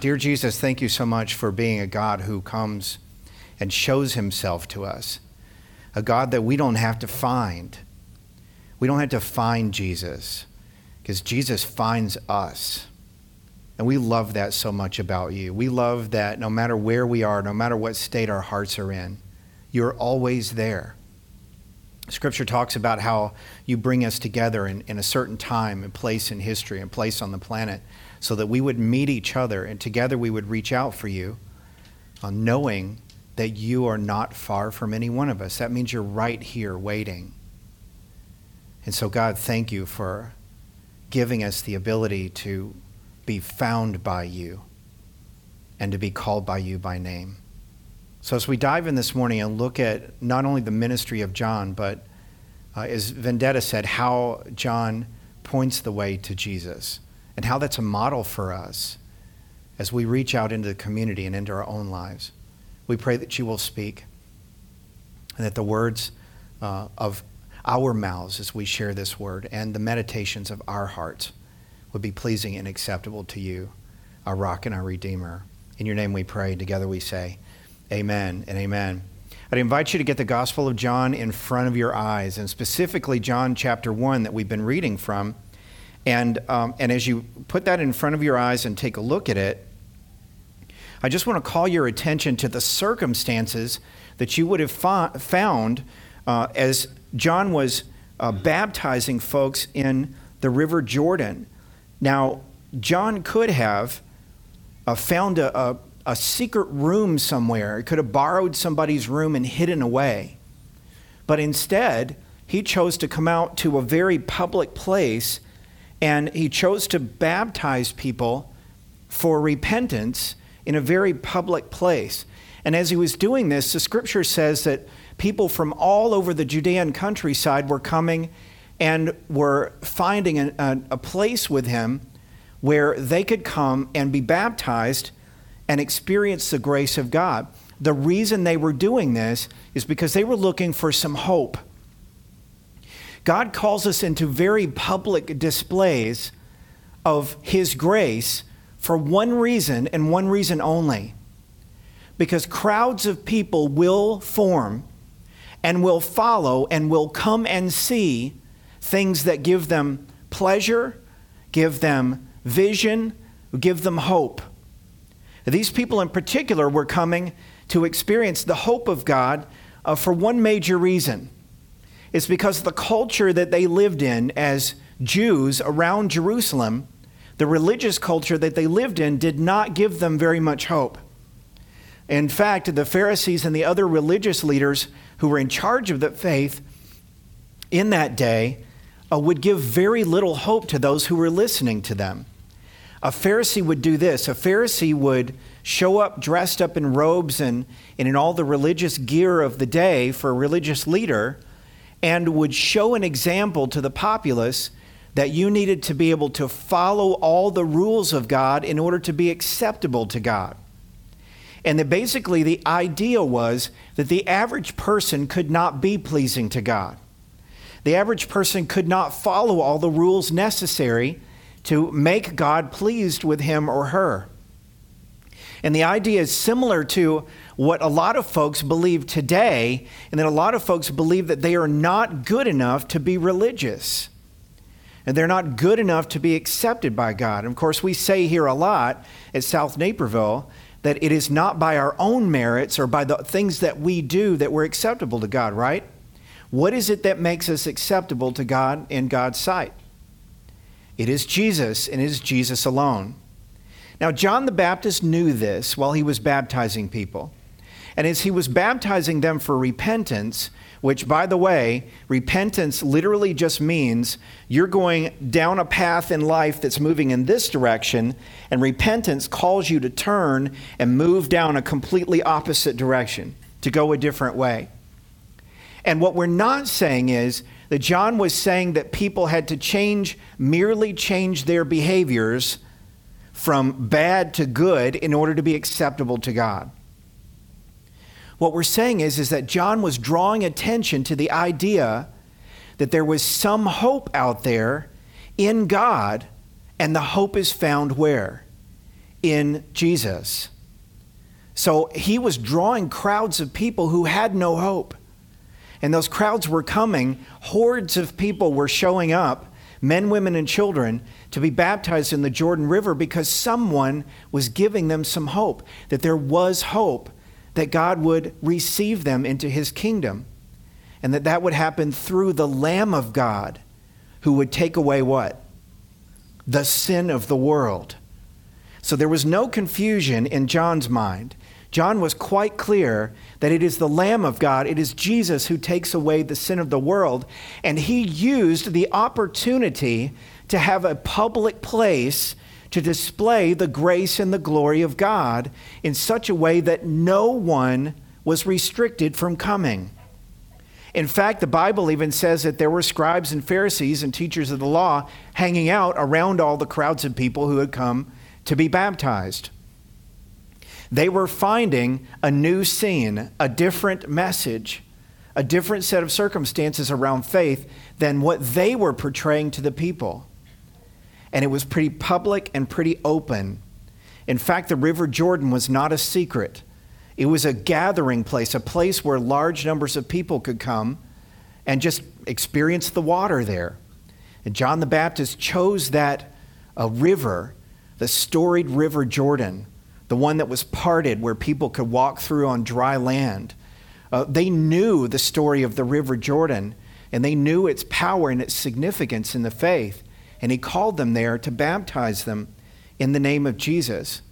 Dear Jesus, thank you so much for being a God who comes and shows himself to us, a God that we don't have to find. We don't have to find Jesus because Jesus finds us. And we love that so much about you. We love that no matter where we are, no matter what state our hearts are in, you're always there. Scripture talks about how you bring us together in, in a certain time and place in history and place on the planet so that we would meet each other and together we would reach out for you, uh, knowing that you are not far from any one of us. That means you're right here waiting. And so, God, thank you for giving us the ability to be found by you and to be called by you by name. So, as we dive in this morning and look at not only the ministry of John, but uh, as Vendetta said, how John points the way to Jesus and how that's a model for us as we reach out into the community and into our own lives. We pray that you will speak and that the words uh, of our mouths as we share this word and the meditations of our hearts would be pleasing and acceptable to you, our rock and our redeemer. In your name we pray. Together we say, Amen and amen. I'd invite you to get the Gospel of John in front of your eyes, and specifically John chapter 1 that we've been reading from. And, um, and as you put that in front of your eyes and take a look at it, I just want to call your attention to the circumstances that you would have fa- found uh, as John was uh, baptizing folks in the River Jordan. Now, John could have uh, found a, a, a secret room somewhere, he could have borrowed somebody's room and hidden away. But instead, he chose to come out to a very public place and he chose to baptize people for repentance in a very public place. And as he was doing this, the scripture says that people from all over the Judean countryside were coming and were finding a, a, a, place with him where they could come and be baptized and experience the grace of God. The reason they were doing this is because they were looking for some hope. God calls us into very public displays of His grace for one reason and one reason only. Because crowds of people will form and will follow and will come and see things that give them pleasure, give them vision, give them hope. These people in particular were coming to experience the hope of God uh, for one major reason it's because the culture that they lived in as Jews around Jerusalem, the religious culture that they lived in, did not give them very much hope. In fact, the Pharisees and the other religious leaders who were in charge of the faith in that day uh, would give very little hope to those who were listening to them. A Pharisee would do this a Pharisee would show up dressed up in robes and, and in all the religious gear of the day for a religious leader and would show an example to the populace that you needed to be able to follow all the rules of God in order to be acceptable to God. And that basically the idea was that the average person could not be pleasing to God. The average person could not follow all the rules necessary to make God pleased with him or her. And the idea is similar to what a lot of folks believe today, and that a lot of folks believe that they are not good enough to be religious. And they're not good enough to be accepted by God. And of course, we say here a lot at South Naperville that it is not by our own merits or by the things that we do that we're acceptable to God, right? What is it that makes us acceptable to God in God's sight? It is Jesus, and it is Jesus alone. Now, John the Baptist knew this while he was baptizing people. And as he was baptizing them for repentance, which, by the way, repentance literally just means you're going down a path in life that's moving in this direction, and repentance calls you to turn and move down a completely opposite direction, to go a different way. And what we're not saying is that John was saying that people had to change, merely change their behaviors from bad to good in order to be acceptable to God. What we're saying is, is that John was drawing attention to the idea that there was some hope out there in God, and the hope is found where? in Jesus. So he was drawing crowds of people who had no hope. And those crowds were coming, hordes of people were showing up, men, women, and children, to be baptized in the Jordan River because someone was giving them some hope, that there was hope that God would receive them into his kingdom, and that that would happen through the Lamb of God who would take away what? The sin of the world. So there was no confusion in John's mind. John was quite clear that it is the Lamb of God, it is Jesus who takes away the sin of the world. And he used the opportunity to have a public place to display the grace and the glory of God in such a way that no one was restricted from coming. In fact, the Bible even says that there were scribes and Pharisees and teachers of the law hanging out around all the crowds of people who had come to be baptized. They were finding a new scene, a different message, a different set of circumstances around faith than what they were portraying to the people. And it was pretty public and pretty open. In fact, the River Jordan was not a secret. It was a gathering place, a place where large numbers of people could come and just experience the water there. And John the Baptist chose that a river, the storied River Jordan, the one that was parted where people could walk through on dry land. Uh, they knew the story of the River Jordan, and they knew its power and its significance in the faith. And he called them there to baptize them in the name of Jesus.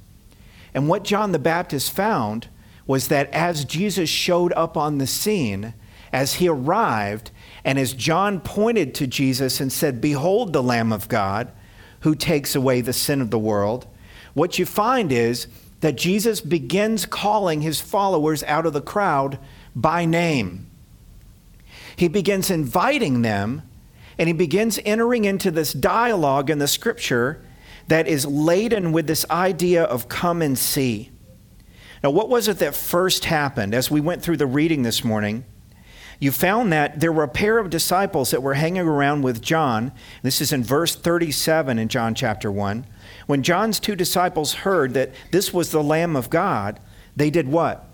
And what John the Baptist found was that as Jesus showed up on the scene, as he arrived, and as John pointed to Jesus and said, Behold the Lamb of God who takes away the sin of the world, what you find is that Jesus begins calling his followers out of the crowd by name. He begins inviting them, and he begins entering into this dialogue in the scripture that is laden with this idea of come and see. Now, what was it that first happened as we went through the reading this morning? You found that there were a pair of disciples that were hanging around with John. This is in verse 37 in John chapter 1. When John's two disciples heard that this was the Lamb of God, they did what?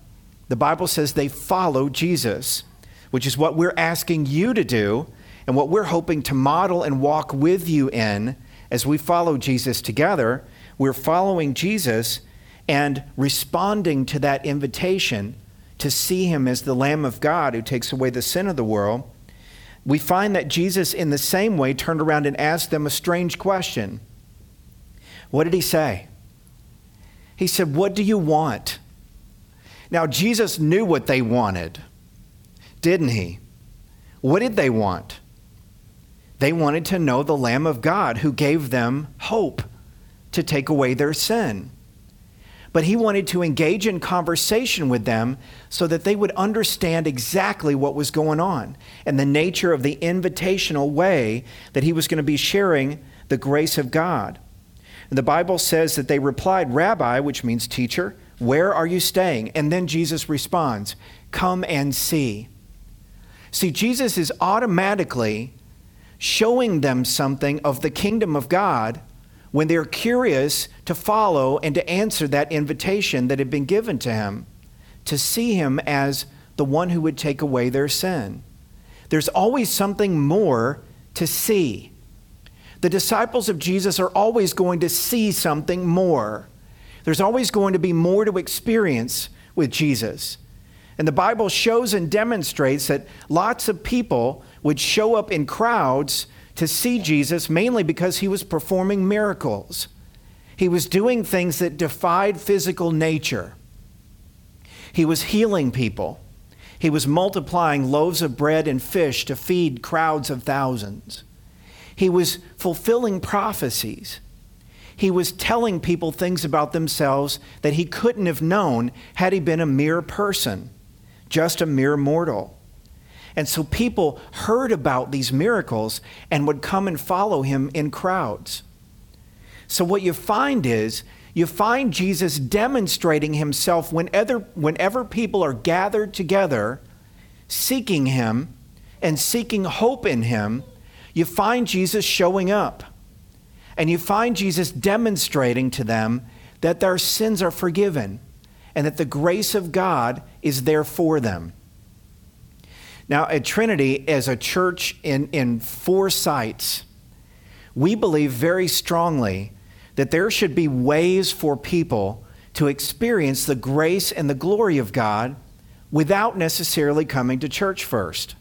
The Bible says they followed Jesus, which is what we're asking you to do and what we're hoping to model and walk with you in as we follow Jesus together. We're following Jesus and responding to that invitation to see him as the Lamb of God who takes away the sin of the world. We find that Jesus, in the same way, turned around and asked them a strange question. What did he say? He said, What do you want? Now, Jesus knew what they wanted, didn't he? What did they want? They wanted to know the Lamb of God who gave them hope to take away their sin. But he wanted to engage in conversation with them so that they would understand exactly what was going on and the nature of the invitational way that he was going to be sharing the grace of God. And the Bible says that they replied, Rabbi, which means teacher, where are you staying? And then Jesus responds, Come and see. See, Jesus is automatically showing them something of the kingdom of God when they're curious to follow and to answer that invitation that had been given to him, to see him as the one who would take away their sin. There's always something more to see. The disciples of Jesus are always going to see something more. There's always going to be more to experience with Jesus. And the Bible shows and demonstrates that lots of people would show up in crowds to see Jesus mainly because he was performing miracles. He was doing things that defied physical nature. He was healing people. He was multiplying loaves of bread and fish to feed crowds of thousands. He was fulfilling prophecies. He was telling people things about themselves that he couldn't have known had he been a mere person, just a mere mortal. And so people heard about these miracles and would come and follow him in crowds. So what you find is you find Jesus demonstrating himself whenever, whenever people are gathered together, seeking him and seeking hope in him you find Jesus showing up. And you find Jesus demonstrating to them that their sins are forgiven and that the grace of God is there for them. Now, at Trinity, as a church in, in four sites, we believe very strongly that there should be ways for people to experience the grace and the glory of God without necessarily coming to church first.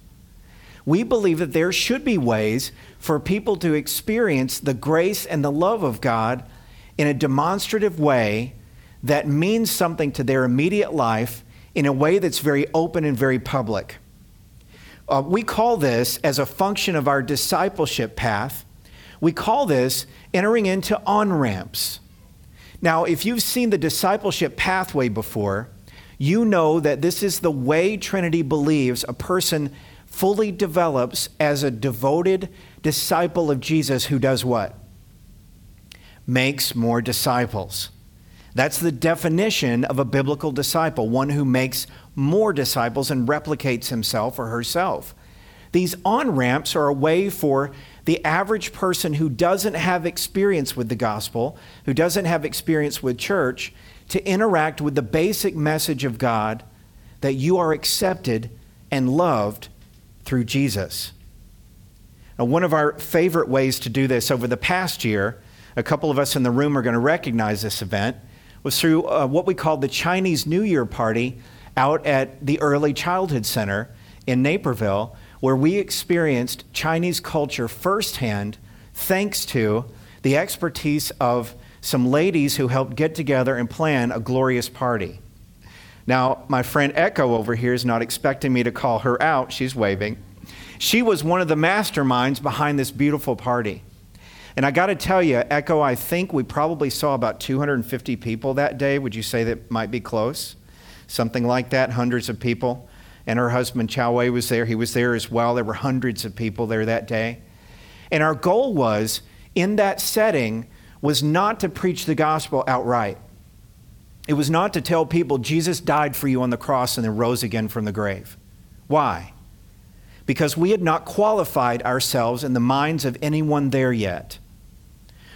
We believe that there should be ways for people to experience the grace and the love of God in a demonstrative way that means something to their immediate life in a way that's very open and very public. Uh, we call this, as a function of our discipleship path, we call this entering into on ramps. Now, if you've seen the discipleship pathway before, you know that this is the way Trinity believes a person fully develops as a devoted disciple of Jesus who does what? Makes more disciples. That's the definition of a biblical disciple, one who makes more disciples and replicates himself or herself. These on ramps are a way for the average person who doesn't have experience with the gospel, who doesn't have experience with church, to interact with the basic message of God that you are accepted and loved through Jesus. Now, one of our favorite ways to do this over the past year, a couple of us in the room are going to recognize this event, was through uh, what we called the Chinese New Year party out at the Early Childhood Center in Naperville, where we experienced Chinese culture firsthand thanks to the expertise of some ladies who helped get together and plan a glorious party. Now, my friend Echo over here is not expecting me to call her out. She's waving. She was one of the masterminds behind this beautiful party. And I got to tell you, Echo, I think we probably saw about 250 people that day. Would you say that might be close? Something like that, hundreds of people. And her husband, Chow Wei, was there. He was there as well. There were hundreds of people there that day. And our goal was, in that setting, was not to preach the gospel outright. It was not to tell people Jesus died for you on the cross and then rose again from the grave. Why? Because we had not qualified ourselves in the minds of anyone there yet.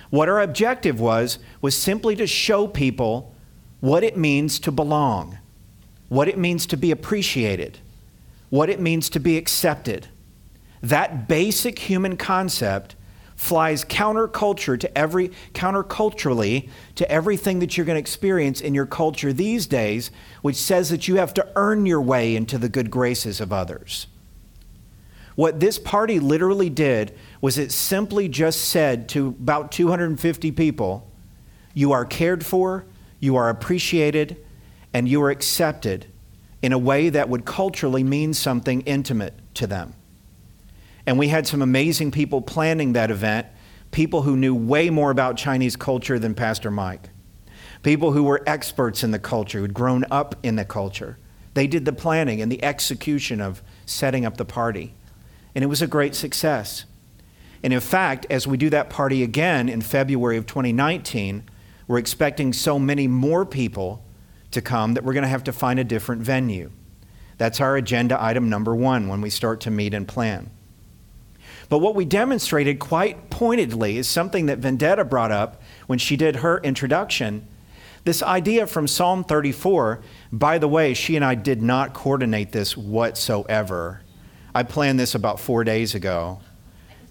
What our objective was, was simply to show people what it means to belong, what it means to be appreciated, what it means to be accepted. That basic human concept flies counterculture to every counterculturally to everything that you're going to experience in your culture these days, which says that you have to earn your way into the good graces of others. What this party literally did was it simply just said to about 250 people, You are cared for, you are appreciated, and you were accepted in a way that would culturally mean something intimate to them. And we had some amazing people planning that event, people who knew way more about Chinese culture than Pastor Mike, people who were experts in the culture, who'd grown up in the culture. They did the planning and the execution of setting up the party. And it was a great success. And in fact, as we do that party again in February of 2019, we're expecting so many more people to come that we're going to have to find a different venue. That's our agenda item number one when we start to meet and plan. But what we demonstrated quite pointedly is something that Vendetta brought up when she did her introduction. This idea from Psalm 34, by the way, she and I did not coordinate this whatsoever. I planned this about four days ago,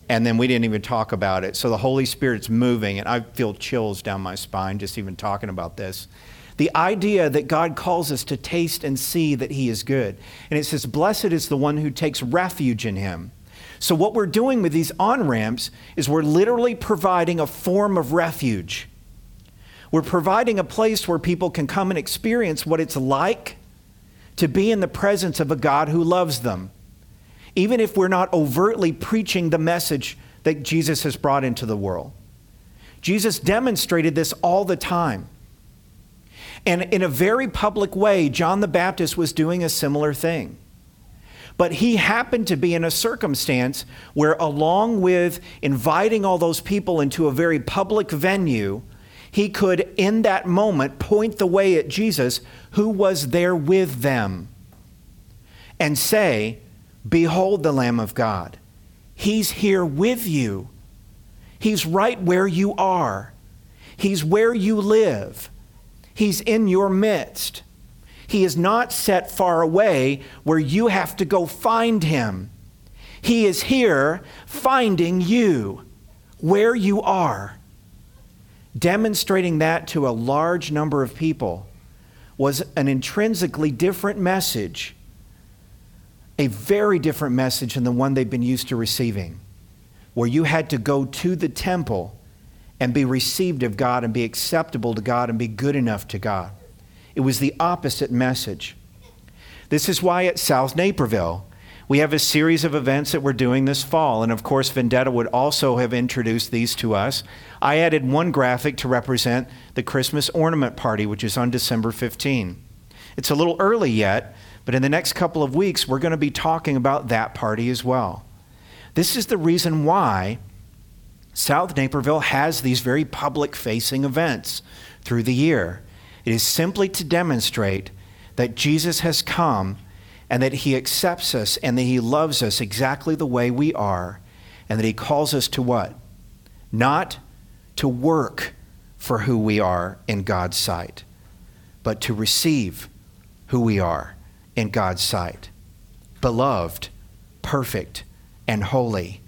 and then we didn't even talk about it. So the Holy Spirit's moving, and I feel chills down my spine just even talking about this. The idea that God calls us to taste and see that He is good. And it says, Blessed is the one who takes refuge in Him. So, what we're doing with these on ramps is we're literally providing a form of refuge. We're providing a place where people can come and experience what it's like to be in the presence of a God who loves them, even if we're not overtly preaching the message that Jesus has brought into the world. Jesus demonstrated this all the time. And in a very public way, John the Baptist was doing a similar thing. But he happened to be in a circumstance where, along with inviting all those people into a very public venue, he could, in that moment, point the way at Jesus, who was there with them, and say, Behold the Lamb of God. He's here with you. He's right where you are. He's where you live. He's in your midst. He is not set far away where you have to go find him. He is here finding you where you are. Demonstrating that to a large number of people was an intrinsically different message, a very different message than the one they've been used to receiving, where you had to go to the temple and be received of God and be acceptable to God and be good enough to God. It was the opposite message. This is why at South Naperville, we have a series of events that we're doing this fall. And of course, Vendetta would also have introduced these to us. I added one graphic to represent the Christmas ornament party, which is on December 15. It's a little early yet, but in the next couple of weeks, we're going to be talking about that party as well. This is the reason why South Naperville has these very public facing events through the year. It is simply to demonstrate that Jesus has come and that he accepts us and that he loves us exactly the way we are and that he calls us to what? Not to work for who we are in God's sight, but to receive who we are in God's sight. Beloved, perfect, and holy,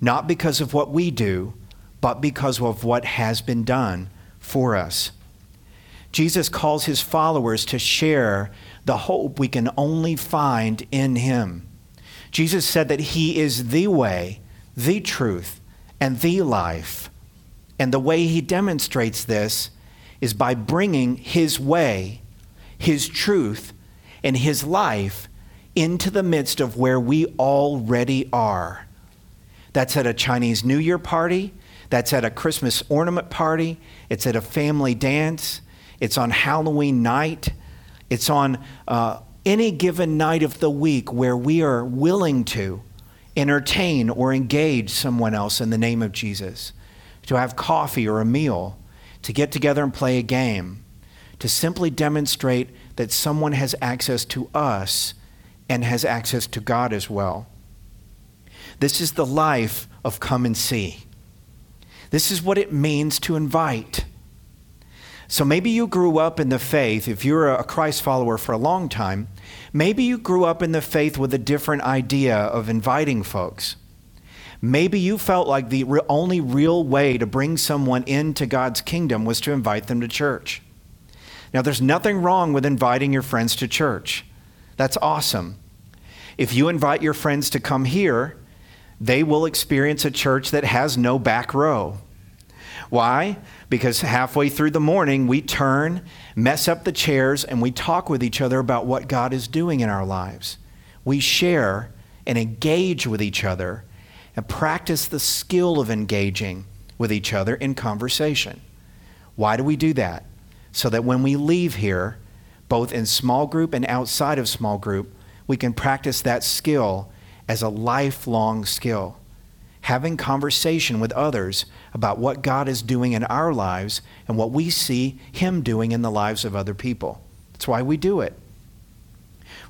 not because of what we do, but because of what has been done for us. Jesus calls his followers to share the hope we can only find in him. Jesus said that he is the way, the truth, and the life. And the way he demonstrates this is by bringing his way, his truth, and his life into the midst of where we already are. That's at a Chinese New Year party, that's at a Christmas ornament party, it's at a family dance, it's on Halloween night. It's on uh, any given night of the week where we are willing to entertain or engage someone else in the name of Jesus, to have coffee or a meal, to get together and play a game, to simply demonstrate that someone has access to us and has access to God as well. This is the life of come and see. This is what it means to invite. So maybe you grew up in the faith, if you're a Christ follower for a long time, maybe you grew up in the faith with a different idea of inviting folks. Maybe you felt like the only real way to bring someone into God's kingdom was to invite them to church. Now, there's nothing wrong with inviting your friends to church. That's awesome. If you invite your friends to come here, they will experience a church that has no back row. Why? Because halfway through the morning, we turn, mess up the chairs, and we talk with each other about what God is doing in our lives. We share and engage with each other and practice the skill of engaging with each other in conversation. Why do we do that? So that when we leave here, both in small group and outside of small group, we can practice that skill as a lifelong skill having conversation with others about what God is doing in our lives and what we see Him doing in the lives of other people. That's why we do it.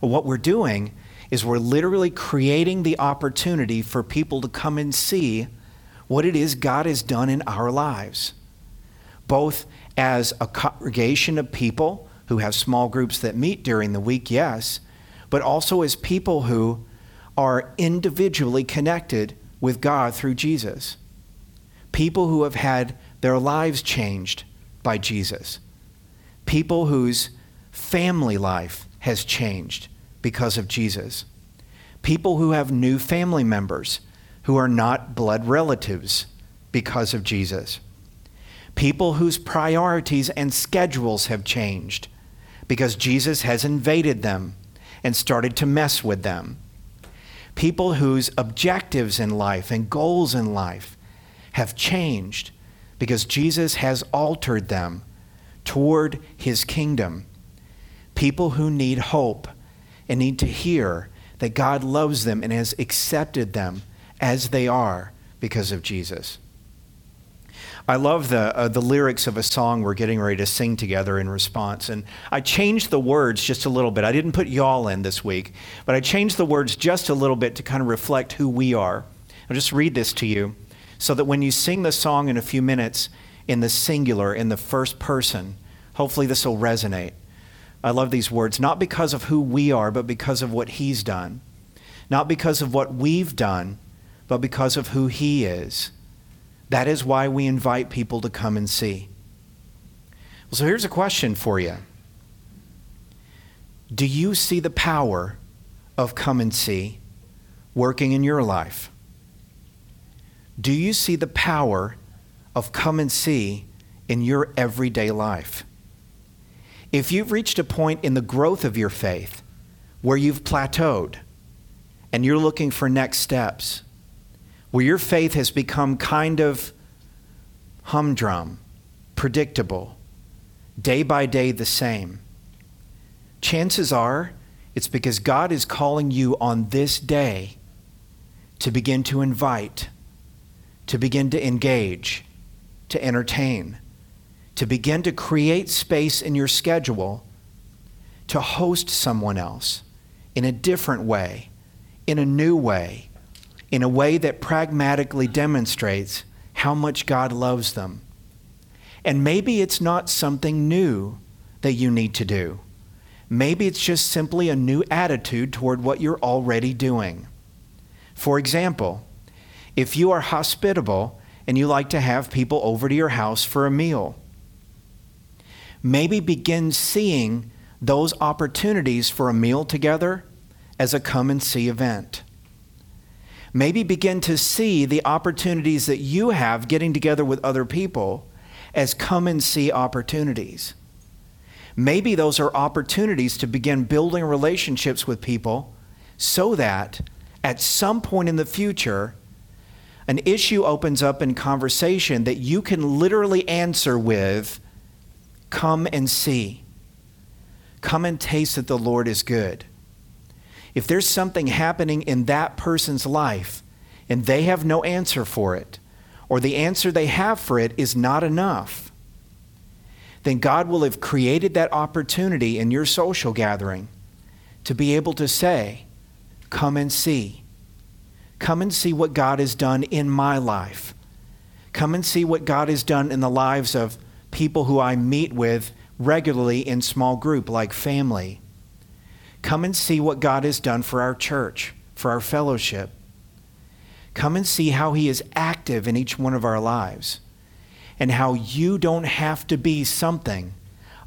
Well, what we're doing is we're literally creating the opportunity for people to come and see what it is God has done in our lives, both as a congregation of people who have small groups that meet during the week, yes, but also as people who are individually connected with God through Jesus. People who have had their lives changed by Jesus. People whose family life has changed because of Jesus. People who have new family members who are not blood relatives because of Jesus. People whose priorities and schedules have changed because Jesus has invaded them and started to mess with them people whose objectives in life and goals in life have changed because Jesus has altered them toward his kingdom. People who need hope and need to hear that God loves them and has accepted them as they are because of Jesus. I love the, uh, the lyrics of a song we're getting ready to sing together in response. And I changed the words just a little bit. I didn't put y'all in this week, but I changed the words just a little bit to kind of reflect who we are. I'll just read this to you so that when you sing the song in a few minutes in the singular, in the first person, Hopefully, this will resonate. I love these words, not because of who we are, but because of what He's done. Not because of what we've done, but because of who He is. That is why we invite people to come and see. So here's a question for you Do you see the power of come and see working in your life? Do you see the power of come and see in your everyday life? If you've reached a point in the growth of your faith where you've plateaued and you're looking for next steps, where your faith has become kind of humdrum, predictable, day by day the same, chances are it's because God is calling you on this day to begin to invite, to begin to engage, to entertain, to begin to create space in your schedule to host someone else in a different way, in a new way, in a way that pragmatically demonstrates how much God loves them. And maybe it's not something new that you need to do. Maybe it's just simply a new attitude toward what you're already doing. For example, if you are hospitable and you like to have people over to your house for a meal, maybe begin seeing those opportunities for a meal together as a come and see event. Maybe begin to see the opportunities that you have getting together with other people as come and see opportunities. Maybe those are opportunities to begin building relationships with people so that at some point in the future, an issue opens up in conversation that you can literally answer with, Come and see. Come and taste that the Lord is good. If there's something happening in that person's life and they have no answer for it, or the answer they have for it is not enough, then God will have created that opportunity in your social gathering to be able to say, Come and see. Come and see what God has done in my life. Come and see what God has done in the lives of people who I meet with regularly in small group, like family. Come and see what God has done for our church, for our fellowship. Come and see how He is active in each one of our lives and how you don't have to be something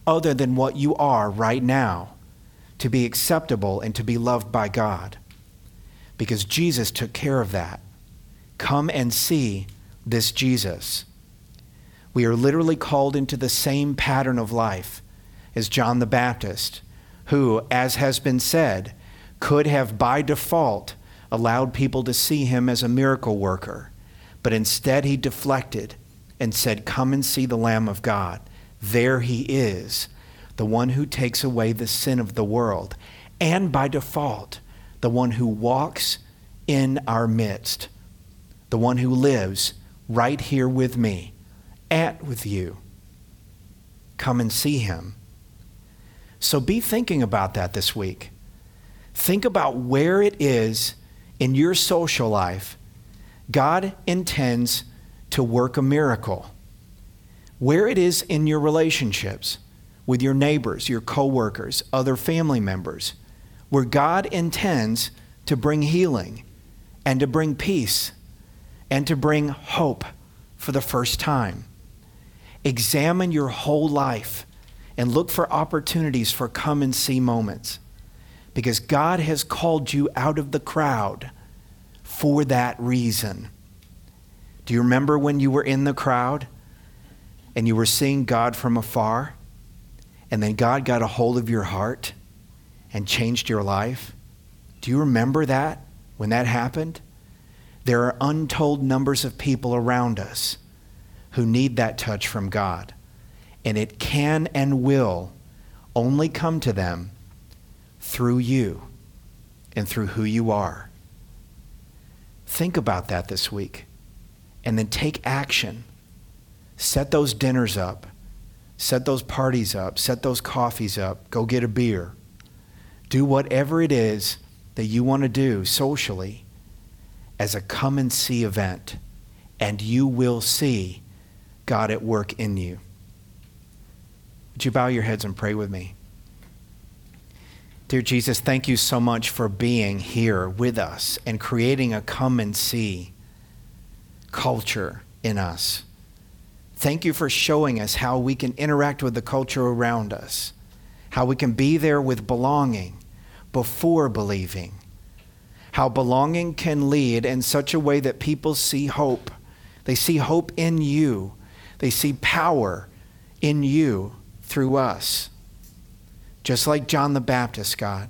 other than what you are right now to be acceptable and to be loved by God because Jesus took care of that. Come and see this Jesus. We are literally called into the same pattern of life as John the Baptist, who, as has been said, could have by default allowed people to see him as a miracle worker, but instead he deflected and said, Come and see the Lamb of God. There he is, the one who takes away the sin of the world. And by default, the one who walks in our midst, the one who lives right here with me, at with you. Come and see him. So be thinking about that this week. Think about where it is in your social life God intends to work a miracle. Where it is in your relationships with your neighbors, your coworkers, other family members where God intends to bring healing and to bring peace and to bring hope for the first time. Examine your whole life and look for opportunities for come and see moments because God has called you out of the crowd for that reason. Do you remember when you were in the crowd and you were seeing God from afar and then God got a hold of your heart? and changed your life? Do you remember that when that happened? There are untold numbers of people around us who need that touch from God. And it can and will only come to them through you and through who you are. Think about that this week and then take action. Set those dinners up, set those parties up, set those coffees up, go get a beer do whatever it is that you want to do socially as a come and see event, and you will see God at work in you. Would you bow your heads and pray with me? Dear Jesus, thank you so much for being here with us and creating a come and see culture in us. Thank you for showing us how we can interact with the culture around us, how we can be there with belonging before believing, how belonging can lead in such a way that people see hope. They see hope in you, they see power in you through us. Just like John the Baptist, God,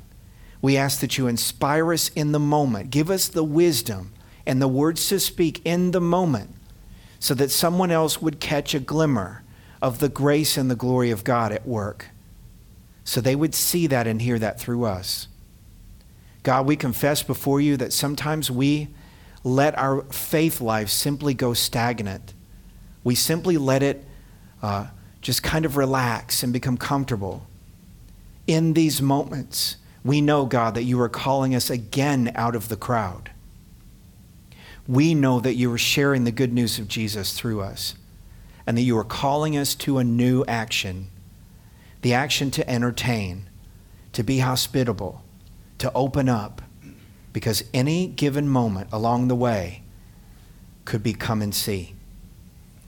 we ask that you inspire us in the moment. Give us the wisdom and the words to speak in the moment so that someone else would catch a glimmer of the grace and the glory of God at work. So they would see that and hear that through us. God, we confess before you that sometimes we let our faith life simply go stagnant. We simply let it uh, just kind of relax and become comfortable. In these moments, we know, God, that you are calling us again out of the crowd. We know that you are sharing the good news of Jesus through us and that you are calling us to a new action the action to entertain, to be hospitable, to open up, because any given moment along the way could be come and see.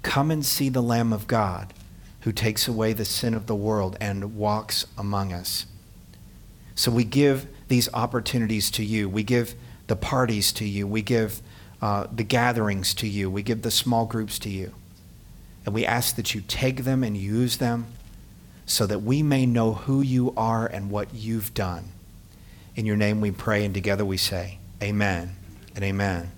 Come and see the Lamb of God who takes away the sin of the world and walks among us. So we give these opportunities to you. We give the parties to you. We give uh, the gatherings to you. We give the small groups to you. And we ask that you take them and use them so that we may know who you are and what you've done. In your name we pray, and together we say, Amen and amen.